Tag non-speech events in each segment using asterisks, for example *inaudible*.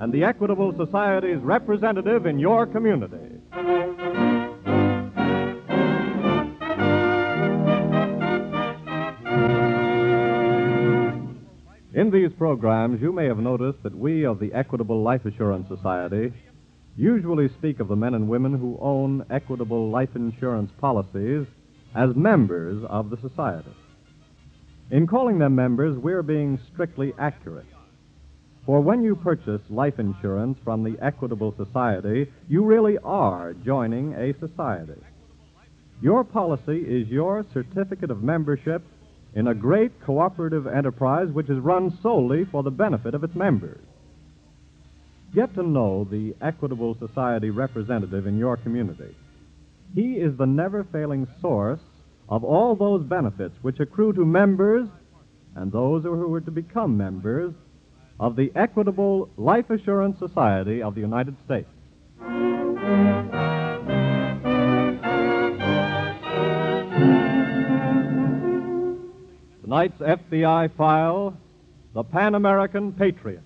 and the Equitable Society's representative in your community. In these programs, you may have noticed that we of the Equitable Life Assurance Society usually speak of the men and women who own equitable life insurance policies as members of the society. In calling them members, we're being strictly accurate. For when you purchase life insurance from the Equitable Society, you really are joining a society. Your policy is your certificate of membership in a great cooperative enterprise which is run solely for the benefit of its members. Get to know the Equitable Society representative in your community. He is the never failing source of all those benefits which accrue to members and those who are to become members of the Equitable Life Assurance Society of the United States. Tonight's FBI file The Pan American Patriot.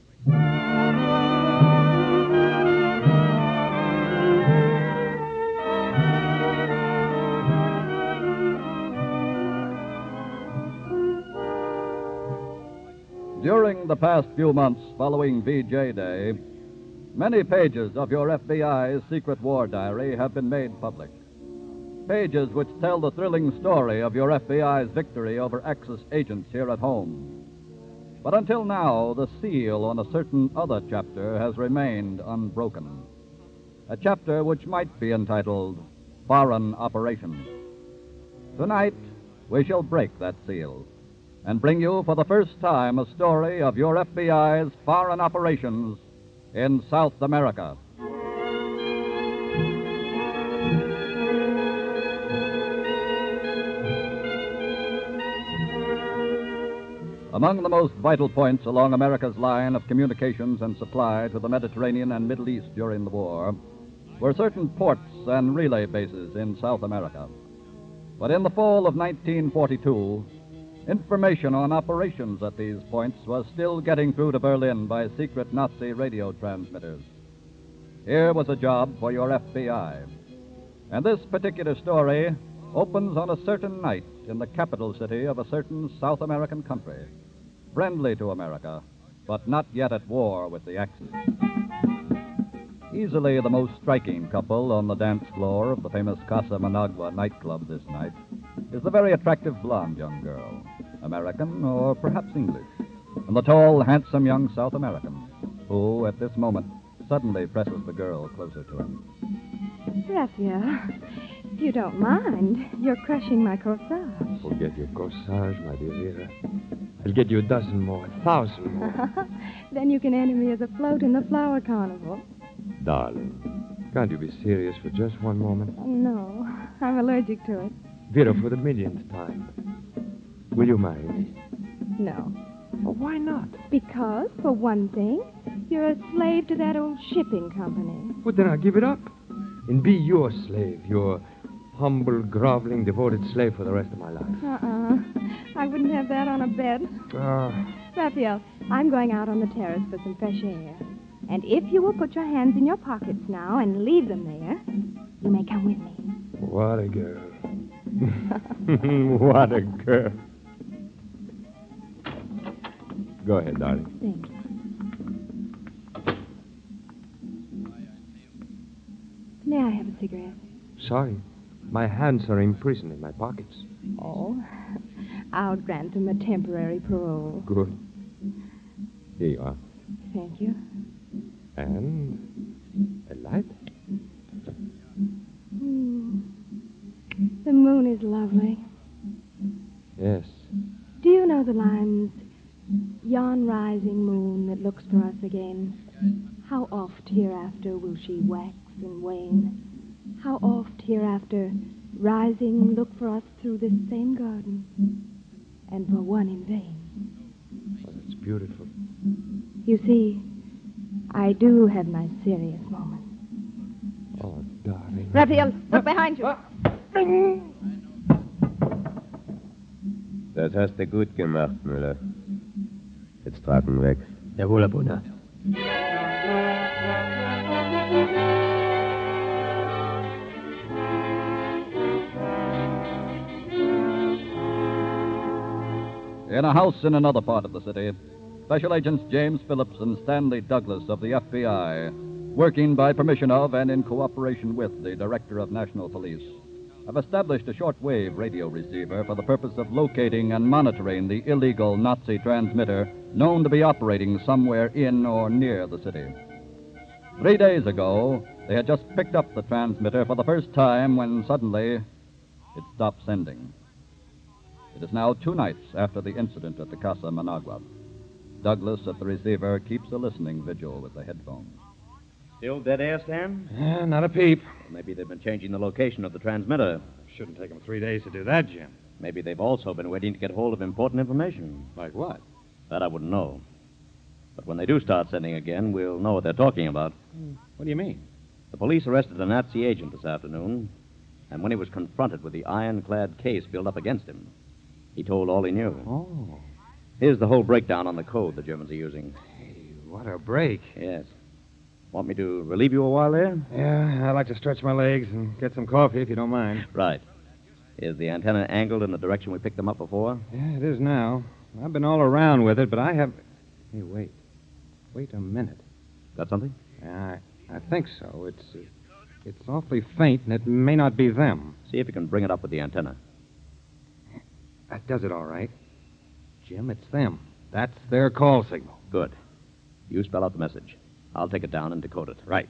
During the past few months following VJ Day, many pages of your FBI's secret war diary have been made public. Pages which tell the thrilling story of your FBI's victory over Axis agents here at home. But until now, the seal on a certain other chapter has remained unbroken. A chapter which might be entitled Foreign Operations. Tonight, we shall break that seal and bring you for the first time a story of your FBI's foreign operations in South America. Among the most vital points along America's line of communications and supply to the Mediterranean and Middle East during the war were certain ports and relay bases in South America. But in the fall of 1942, Information on operations at these points was still getting through to Berlin by secret Nazi radio transmitters. Here was a job for your FBI. And this particular story opens on a certain night in the capital city of a certain South American country, friendly to America, but not yet at war with the Axis. Easily the most striking couple on the dance floor of the famous Casa Managua nightclub this night is the very attractive blonde young girl, American or perhaps English, and the tall, handsome young South American, who at this moment suddenly presses the girl closer to him. Raphael, if you don't mind. You're crushing my corsage. Forget your corsage, my dear Vera. I'll get you a dozen more, a thousand more. *laughs* then you can enter me as a float in the flower carnival. Darling, can't you be serious for just one moment? No, I'm allergic to it. Vera, for the millionth time, will you marry me? No. Oh, why not? Because, for one thing, you're a slave to that old shipping company. Well, then I'll give it up and be your slave, your humble, groveling, devoted slave for the rest of my life. Uh-uh. I wouldn't have that on a bed. Ah, Raphael, I'm going out on the terrace for some fresh air. And if you will put your hands in your pockets now and leave them there, you may come with me. what a girl. *laughs* what a girl. Go ahead, darling. Thanks. May I have a cigarette? Sorry. My hands are imprisoned in my pockets. Oh, *laughs* I'll grant them a temporary parole. Good. Here you are. Thank you. And a light? The moon is lovely. Yes. Do you know the lines, yon rising moon that looks for us again? How oft hereafter will she wax and wane? How oft hereafter, rising, look for us through this same garden, and for one in vain? Oh, that's beautiful. You see, I do have my serious moments. Oh, darling. Raphael, look behind you. Das hast du gut gemacht, Müller. Jetzt tragen weg. Jawohl, Herr Brunner. In a house in another part of the city, Special Agents James Phillips and Stanley Douglas of the FBI, working by permission of and in cooperation with the Director of National Police, have established a shortwave radio receiver for the purpose of locating and monitoring the illegal Nazi transmitter known to be operating somewhere in or near the city. Three days ago, they had just picked up the transmitter for the first time when suddenly it stopped sending. It is now two nights after the incident at the Casa Managua. Douglas at the receiver keeps a listening vigil with the headphones. Still dead air, Stan? Yeah, not a peep. Maybe they've been changing the location of the transmitter. Shouldn't take them three days to do that, Jim. Maybe they've also been waiting to get hold of important information. Like what? That I wouldn't know. But when they do start sending again, we'll know what they're talking about. Hmm. What do you mean? The police arrested a Nazi agent this afternoon, and when he was confronted with the ironclad case built up against him, he told all he knew. Oh, Here's the whole breakdown on the code the Germans are using. what a break. Yes. Want me to relieve you a while there? Yeah, I'd like to stretch my legs and get some coffee if you don't mind. Right. Is the antenna angled in the direction we picked them up before? Yeah, it is now. I've been all around with it, but I have. Hey, wait. Wait a minute. Got something? Yeah, I, I think so. It's uh, it's awfully faint, and it may not be them. See if you can bring it up with the antenna. That does it all right. Jim, it's them. That's their call signal. Good. You spell out the message. I'll take it down and decode it. Right.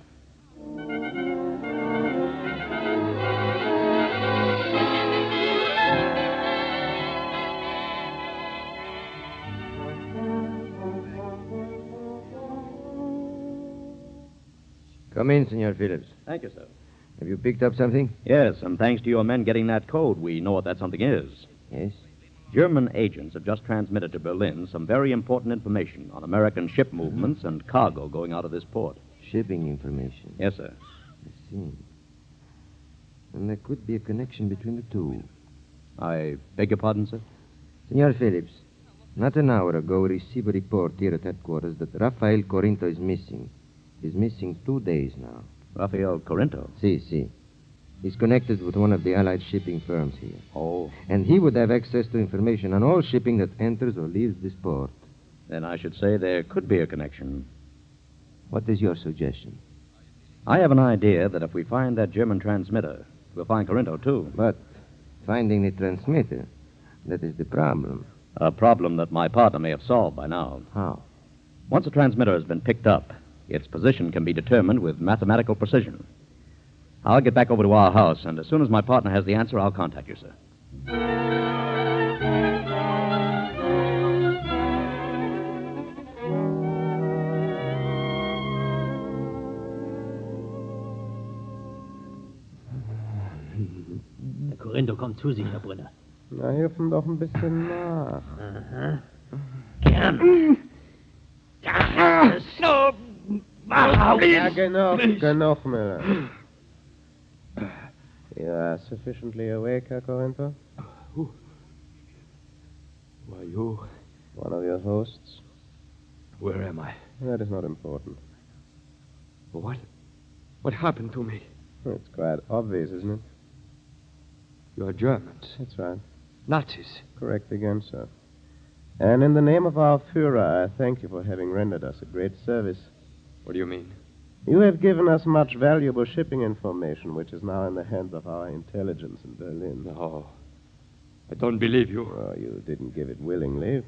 Come in, Senor Phillips. Thank you, sir. Have you picked up something? Yes, and thanks to your men getting that code, we know what that something is. Yes. German agents have just transmitted to Berlin some very important information on American ship movements and cargo going out of this port. Shipping information. Yes, sir. I see. And there could be a connection between the two. I beg your pardon, sir? Senor Phillips, not an hour ago we received a report here at headquarters that Rafael Corinto is missing. He's missing two days now. Rafael Corinto. See, see. He's connected with one of the Allied shipping firms here. Oh, And he would have access to information on all shipping that enters or leaves this port. then I should say there could be a connection. What is your suggestion? I have an idea that if we find that German transmitter, we'll find Corinto, too. But finding the transmitter, that is the problem. A problem that my partner may have solved by now. How? Once a transmitter has been picked up, its position can be determined with mathematical precision. I'll get back over to our house, and as soon as my partner has the answer, I'll contact you, sir. Der Corinto kommt zu sich, Herr Brunner. Na, helfen doch ein bisschen nach. Aha. Gern. Ja, so. Mach Ja, genug, genug, Miller. You are sufficiently awake, Herr Corinto? Who are you? One of your hosts? Where am I? That is not important. What? What happened to me? It's quite obvious, isn't it? You're Germans. That's right. Nazis. Correct again, sir. And in the name of our Fuhrer, I thank you for having rendered us a great service. What do you mean? You have given us much valuable shipping information, which is now in the hands of our intelligence in Berlin. No. I don't believe you. Oh, you didn't give it willingly.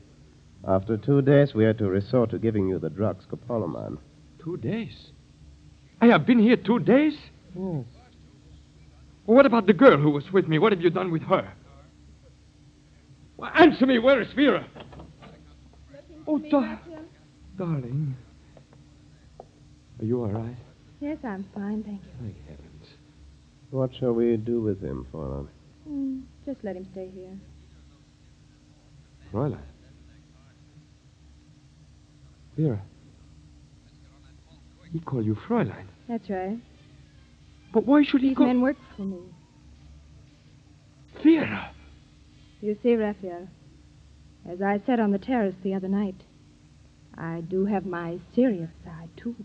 After two days, we had to resort to giving you the drug scopolamine. Two days? I have been here two days? Yes. Well, what about the girl who was with me? What have you done with her? Well, answer me. Where is Vera? Oh, dar- darling. Are you all right? Yes, I'm fine, thank you. Thank heavens. What shall we do with him, Fräulein? Mm, just let him stay here. Fräulein. Vera. He called you Fräulein. That's right. But why should he These call... men work for me. Vera! You see, Raphael, as I said on the terrace the other night, I do have my serious side, too.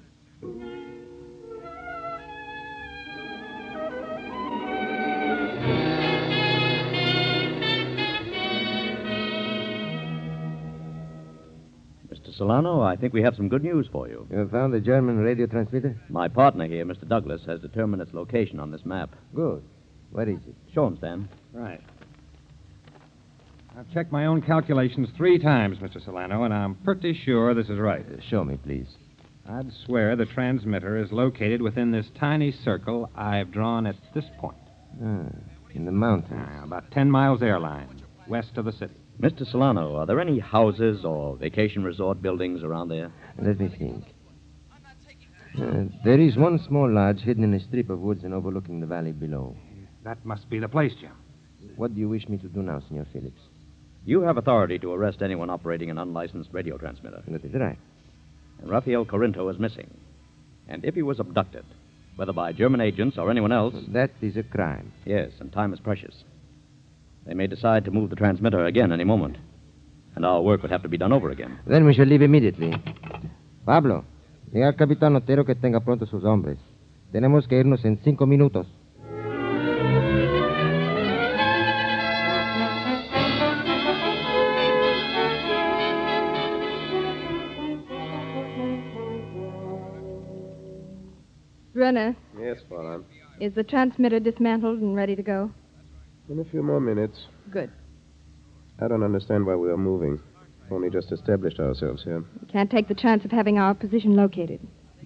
Mr. Solano, I think we have some good news for you. You have found the German radio transmitter? My partner here, Mr. Douglas, has determined its location on this map. Good. Where is it? Show him, Stan. Right. I've checked my own calculations three times, Mr. Solano, and I'm pretty sure this is right. Uh, show me, please. I'd swear the transmitter is located within this tiny circle I've drawn at this point. Ah, in the mountains. Ah, about 10 miles airline, west of the city. Mr. Solano, are there any houses or vacation resort buildings around there? Let me think. Uh, there is one small lodge hidden in a strip of woods and overlooking the valley below. That must be the place, Jim. What do you wish me to do now, Senor Phillips? You have authority to arrest anyone operating an unlicensed radio transmitter. That is right. And Rafael Corinto is missing. And if he was abducted, whether by German agents or anyone else, That is a crime. yes, and time is precious. They may decide to move the transmitter again any moment. And our work would have to be done over again. Then we shall leave immediately. Pablo, diga al capitán Otero que tenga pronto sus hombres. Tenemos que irnos en cinco minutos. Brenner, Yes, Fräulein. is the transmitter dismantled and ready to go? In a few more minutes. Good. I don't understand why we are moving. We only just established ourselves here. We can't take the chance of having our position located.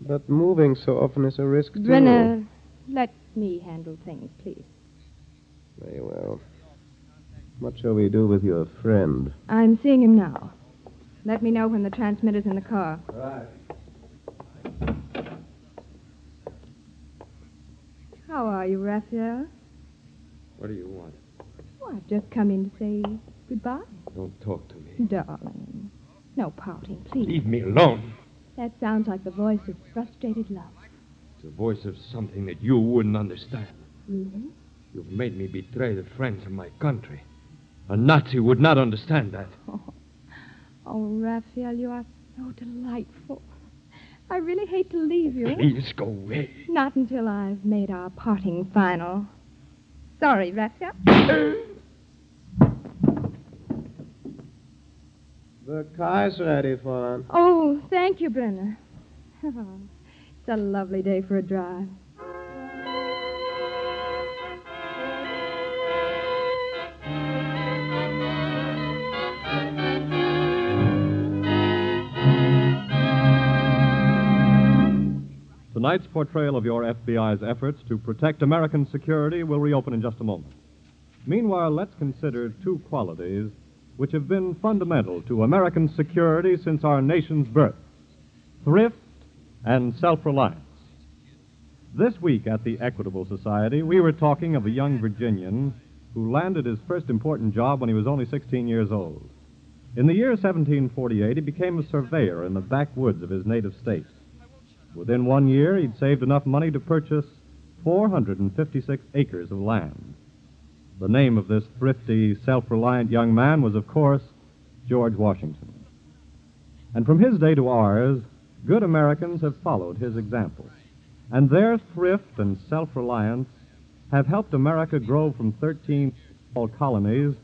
But moving so often is a risk, too. Brenner, let me handle things, please. Very well. What shall we do with your friend? I'm seeing him now. Let me know when the transmitter's in the car. Right. How are you, Raphael? What do you want? Oh, I've just come in to say goodbye. Don't talk to me. Darling. No pouting, please. Leave me alone. That sounds like the voice of frustrated love. It's the voice of something that you wouldn't understand. Really? You've made me betray the friends of my country. A Nazi would not understand that. Oh, oh Raphael, you are so delightful. I really hate to leave you. Please go away. Not until I've made our parting final. Sorry, Raphael. The car's ready, Fräulein. Oh, thank you, Brenner. *laughs* it's a lovely day for a drive. Tonight's portrayal of your FBI's efforts to protect American security will reopen in just a moment. Meanwhile, let's consider two qualities which have been fundamental to American security since our nation's birth thrift and self reliance. This week at the Equitable Society, we were talking of a young Virginian who landed his first important job when he was only 16 years old. In the year 1748, he became a surveyor in the backwoods of his native state. Within one year, he'd saved enough money to purchase 456 acres of land. The name of this thrifty, self reliant young man was, of course, George Washington. And from his day to ours, good Americans have followed his example. And their thrift and self reliance have helped America grow from 13 small colonies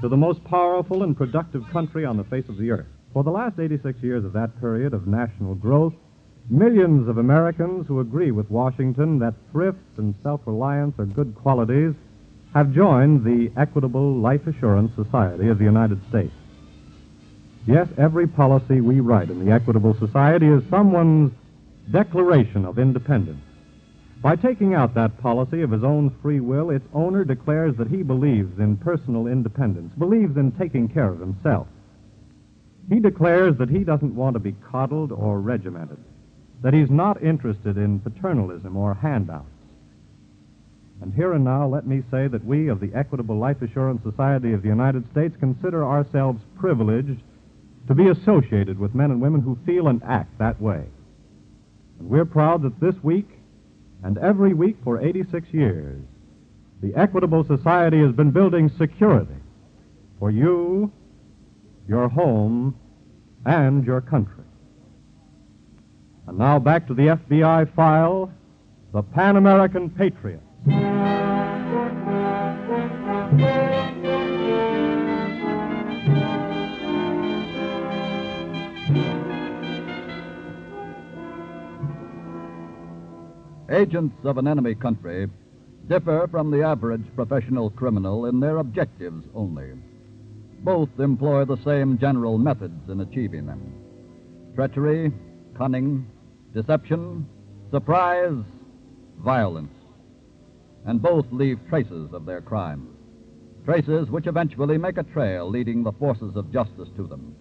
to the most powerful and productive country on the face of the earth. For the last 86 years of that period of national growth, millions of Americans who agree with Washington that thrift and self reliance are good qualities have joined the Equitable Life Assurance Society of the United States. Yes, every policy we write in the Equitable Society is someone's declaration of independence. By taking out that policy of his own free will, its owner declares that he believes in personal independence, believes in taking care of himself. He declares that he doesn't want to be coddled or regimented. That he's not interested in paternalism or handouts. And here and now, let me say that we of the Equitable Life Assurance Society of the United States consider ourselves privileged to be associated with men and women who feel and act that way. And we're proud that this week and every week for 86 years, the Equitable Society has been building security for you, your home, and your country. And now back to the FBI file The Pan American Patriot. Agents of an enemy country differ from the average professional criminal in their objectives only. Both employ the same general methods in achieving them treachery, cunning, deception, surprise, violence. And both leave traces of their crimes. Traces which eventually make a trail leading the forces of justice to them.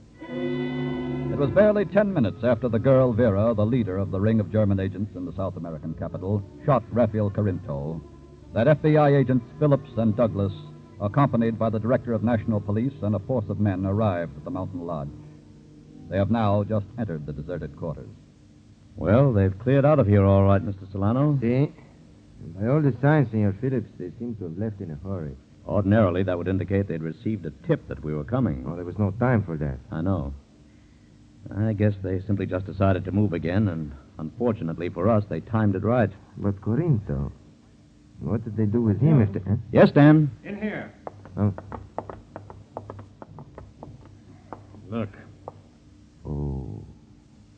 It was barely ten minutes after the girl Vera, the leader of the ring of German agents in the South American capital, shot Rafael Corinto, that FBI agents Phillips and Douglas, accompanied by the director of national police and a force of men, arrived at the mountain lodge. They have now just entered the deserted quarters. Well, they've cleared out of here all right, Mr. Solano. See? By all the signs, Senor Phillips, they seem to have left in a hurry. Ordinarily, that would indicate they'd received a tip that we were coming. Oh, there was no time for that. I know. I guess they simply just decided to move again, and unfortunately for us, they timed it right. But Corinto, what did they do with him if they... Huh? Yes, Dan? In here. Oh. Look. Oh.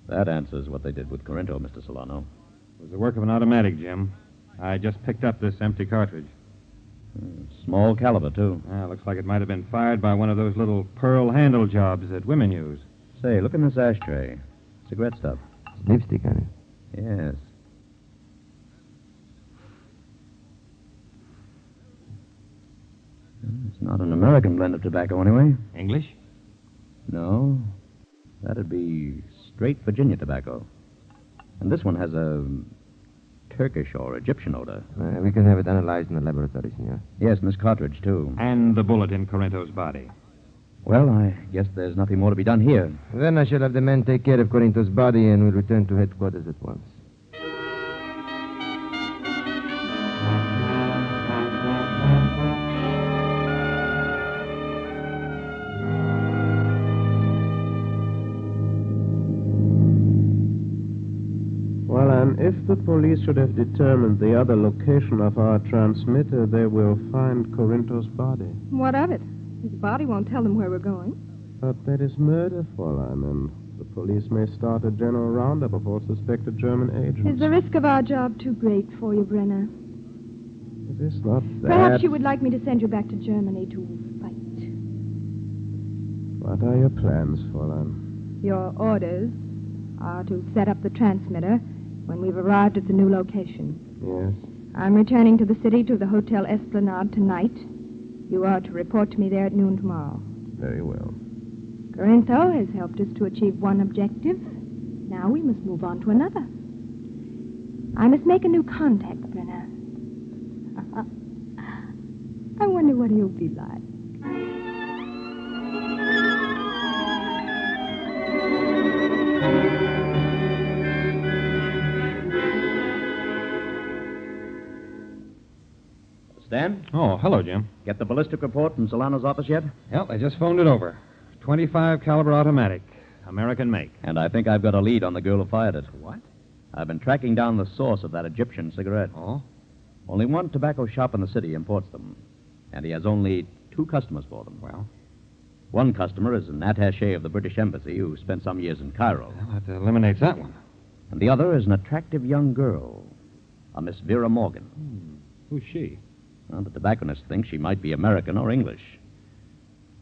That answers what they did with Corinto, Mr. Solano. It was the work of an automatic, Jim. I just picked up this empty cartridge. Hmm, Small caliber, too. Ah, looks like it might have been fired by one of those little pearl handle jobs that women use. Say, look in this ashtray. Cigarette stuff. Lipstick on it. Yes. Hmm, It's not an American blend of tobacco, anyway. English? No. That'd be straight Virginia tobacco. And this one has a Turkish or Egyptian odor. Uh, we can have it analyzed in the laboratory, senor. Yes, and this cartridge, too. And the bullet in Corinto's body. Well, I guess there's nothing more to be done here. Then I shall have the men take care of Corinto's body and we'll return to headquarters at once. Should have determined the other location of our transmitter, they will find Corinto's body. What of it? His body won't tell them where we're going. But that is murder, Fräulein, and the police may start a general roundup of all suspected German agents. Is the risk of our job too great for you, Brenner? It is not that. Perhaps you would like me to send you back to Germany to fight. What are your plans, Fräulein? Your orders are to set up the transmitter when we've arrived at the new location. Yes. I'm returning to the city to the Hotel Esplanade tonight. You are to report to me there at noon tomorrow. Very well. Corinto has helped us to achieve one objective. Now we must move on to another. I must make a new contact, Brenner. *laughs* I wonder what he'll be like. Oh, hello, Jim. get the ballistic report from Solano's office yet? Yep, I just phoned it over. 25 caliber automatic, American make. And I think I've got a lead on the girl who fired it. What? I've been tracking down the source of that Egyptian cigarette. Oh? Only one tobacco shop in the city imports them. And he has only two customers for them. Well, One customer is an attache of the British Embassy who spent some years in Cairo. well, that eliminates that one. And the other is an attractive young girl, a Miss Vera Morgan. Hmm. Who's she? Well, the tobacconist thinks she might be American or English.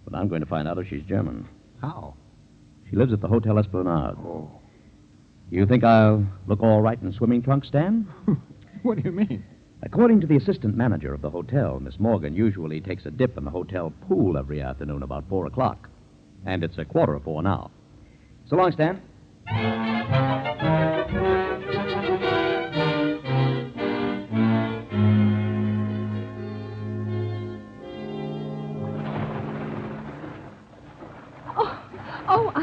But I'm going to find out if she's German. How? She lives at the Hotel Esplanade. Oh. You think I'll look all right in swimming trunks, Stan? *laughs* what do you mean? According to the assistant manager of the hotel, Miss Morgan usually takes a dip in the hotel pool every afternoon about four o'clock. And it's a quarter of four now. So long, Stan.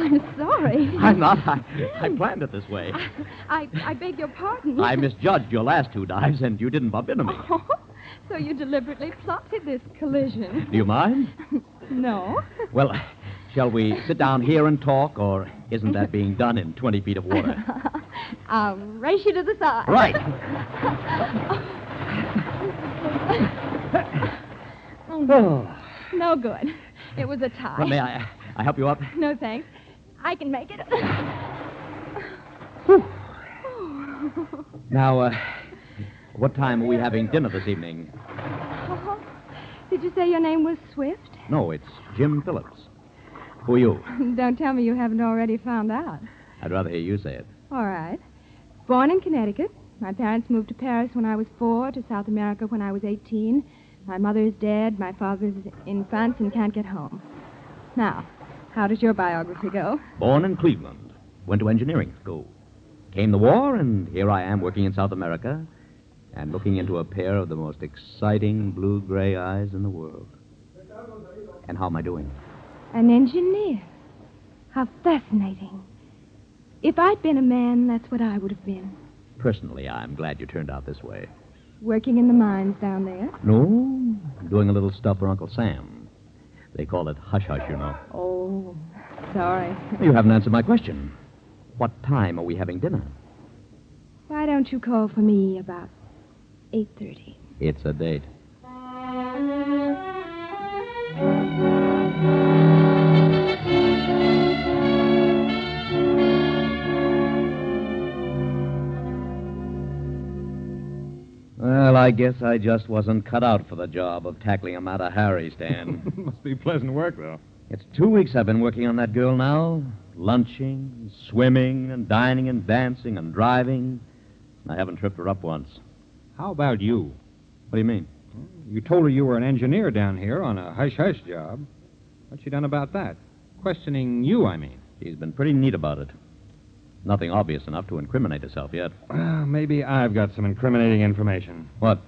I'm sorry. I'm not. I, I planned it this way. I, I beg your pardon. I misjudged your last two dives, and you didn't bump into me. Oh, so you deliberately plotted this collision. Do you mind? *laughs* No. Well, shall we sit down here and talk, or isn't that being done in 20 feet of water? *laughs* Um, I'll race you to the side. Right. *laughs* Oh, no good. It was a tie. Well, may I, I help you up? No, thanks. I can make it. *laughs* Now, uh, what time are we having dinner this evening? Oh, Did you say your name was Swift? No, it's Jim Phillips. Who are you? *laughs* Don't tell me you haven't already found out. I'd rather hear you say it. All right. Born in Connecticut. My parents moved to Paris when I was four, to South America when I was 18. My mother is dead. My father's in France and can't get home. Now, how does your biography go? Born in Cleveland. Went to engineering school. Came the war, and here I am working in South America and looking into a pair of the most exciting blue gray eyes in the world. And how am I doing? An engineer. How fascinating. If I'd been a man, that's what I would have been. Personally, I'm glad you turned out this way. Working in the mines down there. No, doing a little stuff for Uncle Sam. They call it hush hush, you know. Oh, sorry. You haven't answered my question. What time are we having dinner? Why don't you call for me about 8.30? It's a date. Guess I just wasn't cut out for the job of tackling a Mata Hari, Stan. *laughs* Must be pleasant work, though. it's two weeks I've been working on that girl now. Lunching, swimming, and dining and dancing and driving. I haven't tripped her up once. How about you? What do you mean? You told her you were an engineer down here on a hush hush job. What's she done about that? Questioning you, I mean. She's been pretty neat about it. Nothing obvious enough to incriminate herself yet. Well, maybe I've got some incriminating information. What?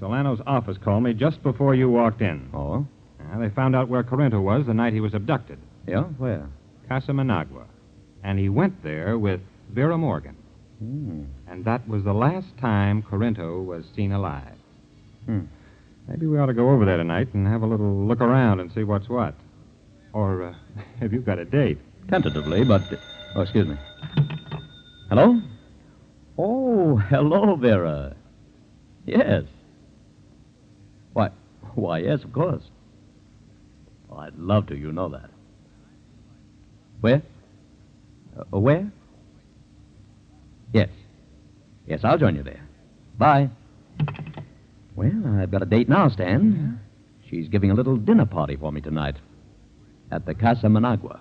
Solano's office called me just before you walked in. Oh? Uh, they found out where Corinto was the night he was abducted. Yeah? Where? Casa Managua. And he went there with Vera Morgan. Hmm. And that was the last time Corinto was seen alive. Hmm. Maybe we ought to go over there tonight and have a little look around and see what's what. Or uh, *laughs* have you got a date? Tentatively, but. Oh, excuse me. Hello? Oh, hello, Vera. Yes. Why, why, yes, of course. Oh, I'd love to, you know that. Where? Uh, where? Yes. Yes, I'll join you there. Bye. Well, I've got a date now, Stan. She's giving a little dinner party for me tonight at the Casa Managua.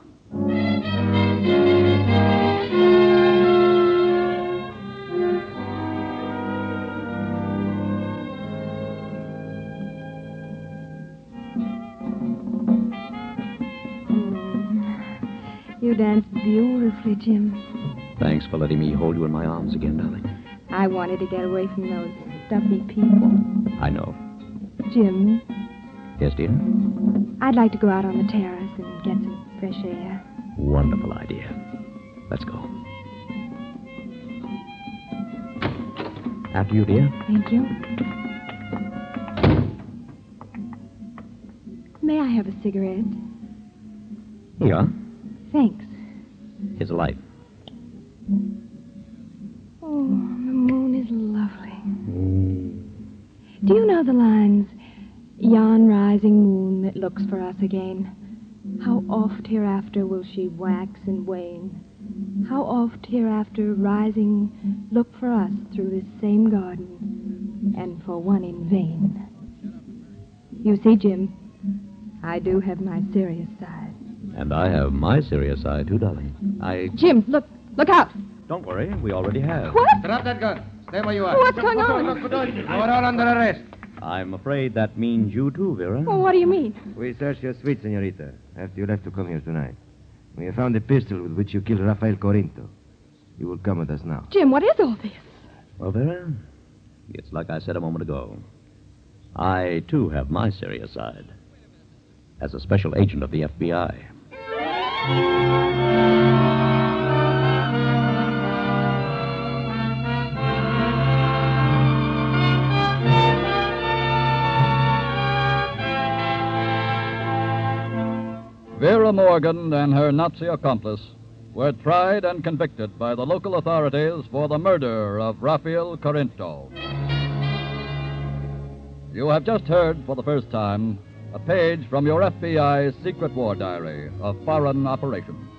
You danced beautifully, Jim. Thanks for letting me hold you in my arms again, darling. I wanted to get away from those stuffy people. I know. Jim, Yes, dear? I'd like to go out on the terrace and get some fresh air. Wonderful idea. Let's go. After you, dear. Thank you. May I have a cigarette? Here you are. Thanks. A light. Oh, the moon is lovely. Do you know the lines? Yon rising moon that looks for us again. How oft hereafter will she wax and wane? How oft hereafter rising look for us through this same garden, and for one in vain. You see, Jim, I do have my serious side. And I have my serious side, too, darling. I. Jim, look, look out! Don't worry, we already have. What? Drop that gun. Stay where you are. What's going on? You are all under arrest. I'm afraid that means you, too, Vera. Well, what do you mean? We searched your suite, senorita, after you left to come here tonight. We have found a pistol with which you killed Rafael Corinto. You will come with us now. Jim, what is all this? Well, Vera, it's like I said a moment ago. I, too, have my serious side. As a special agent of the FBI. Vera Morgan and her Nazi accomplice were tried and convicted by the local authorities for the murder of Rafael Corinto. You have just heard for the first time a page from your FBI's secret war diary of foreign operations.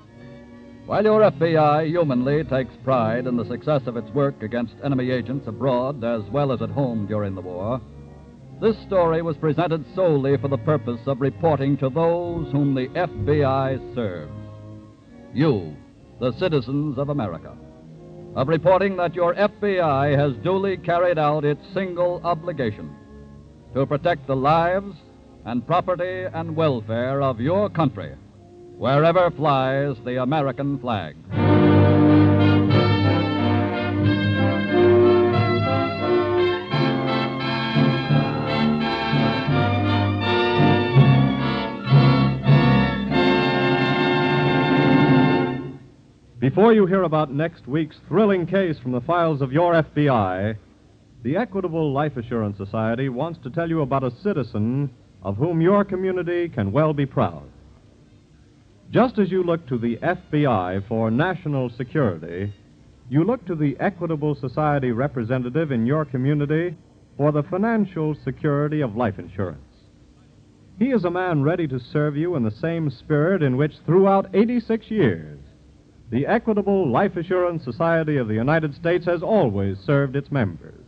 While your FBI humanly takes pride in the success of its work against enemy agents abroad as well as at home during the war, this story was presented solely for the purpose of reporting to those whom the FBI serves. You, the citizens of America. Of reporting that your FBI has duly carried out its single obligation to protect the lives and property and welfare of your country wherever flies the American flag. Before you hear about next week's thrilling case from the files of your FBI, the Equitable Life Assurance Society wants to tell you about a citizen of whom your community can well be proud. Just as you look to the FBI for national security, you look to the Equitable Society representative in your community for the financial security of life insurance. He is a man ready to serve you in the same spirit in which, throughout 86 years, the Equitable Life Assurance Society of the United States has always served its members.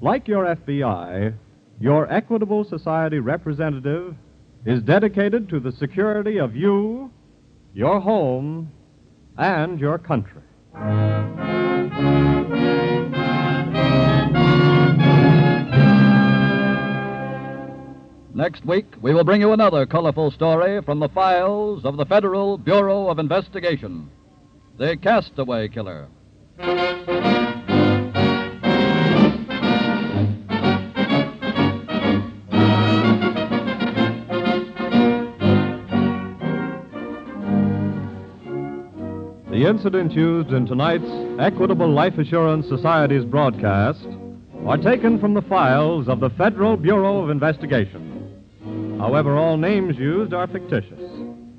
Like your FBI, your Equitable Society representative is dedicated to the security of you, your home, and your country. Next week, we will bring you another colorful story from the files of the Federal Bureau of Investigation The Castaway Killer. The incidents used in tonight's Equitable Life Assurance Society's broadcast are taken from the files of the Federal Bureau of Investigation. However, all names used are fictitious,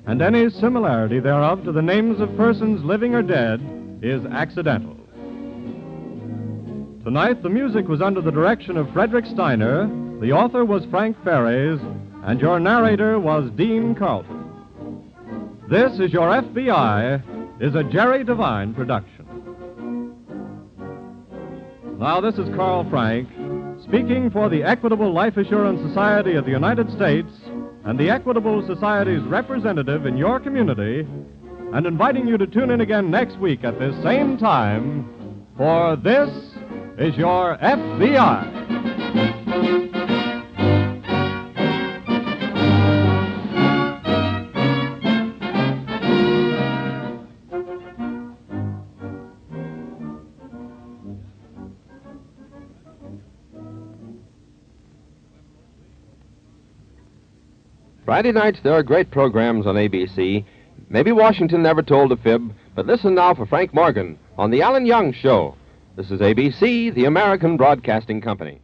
and any similarity thereof to the names of persons living or dead is accidental. Tonight, the music was under the direction of Frederick Steiner, the author was Frank Ferries, and your narrator was Dean Carlton. This is Your FBI is a Jerry Devine production. Now, this is Carl Frank speaking for the Equitable Life Assurance Society of the United States and the Equitable Society's representative in your community, and inviting you to tune in again next week at this same time for This is Your FBI. Friday nights, there are great programs on ABC. Maybe Washington never told a fib, but listen now for Frank Morgan on The Alan Young Show. This is ABC, the American Broadcasting Company.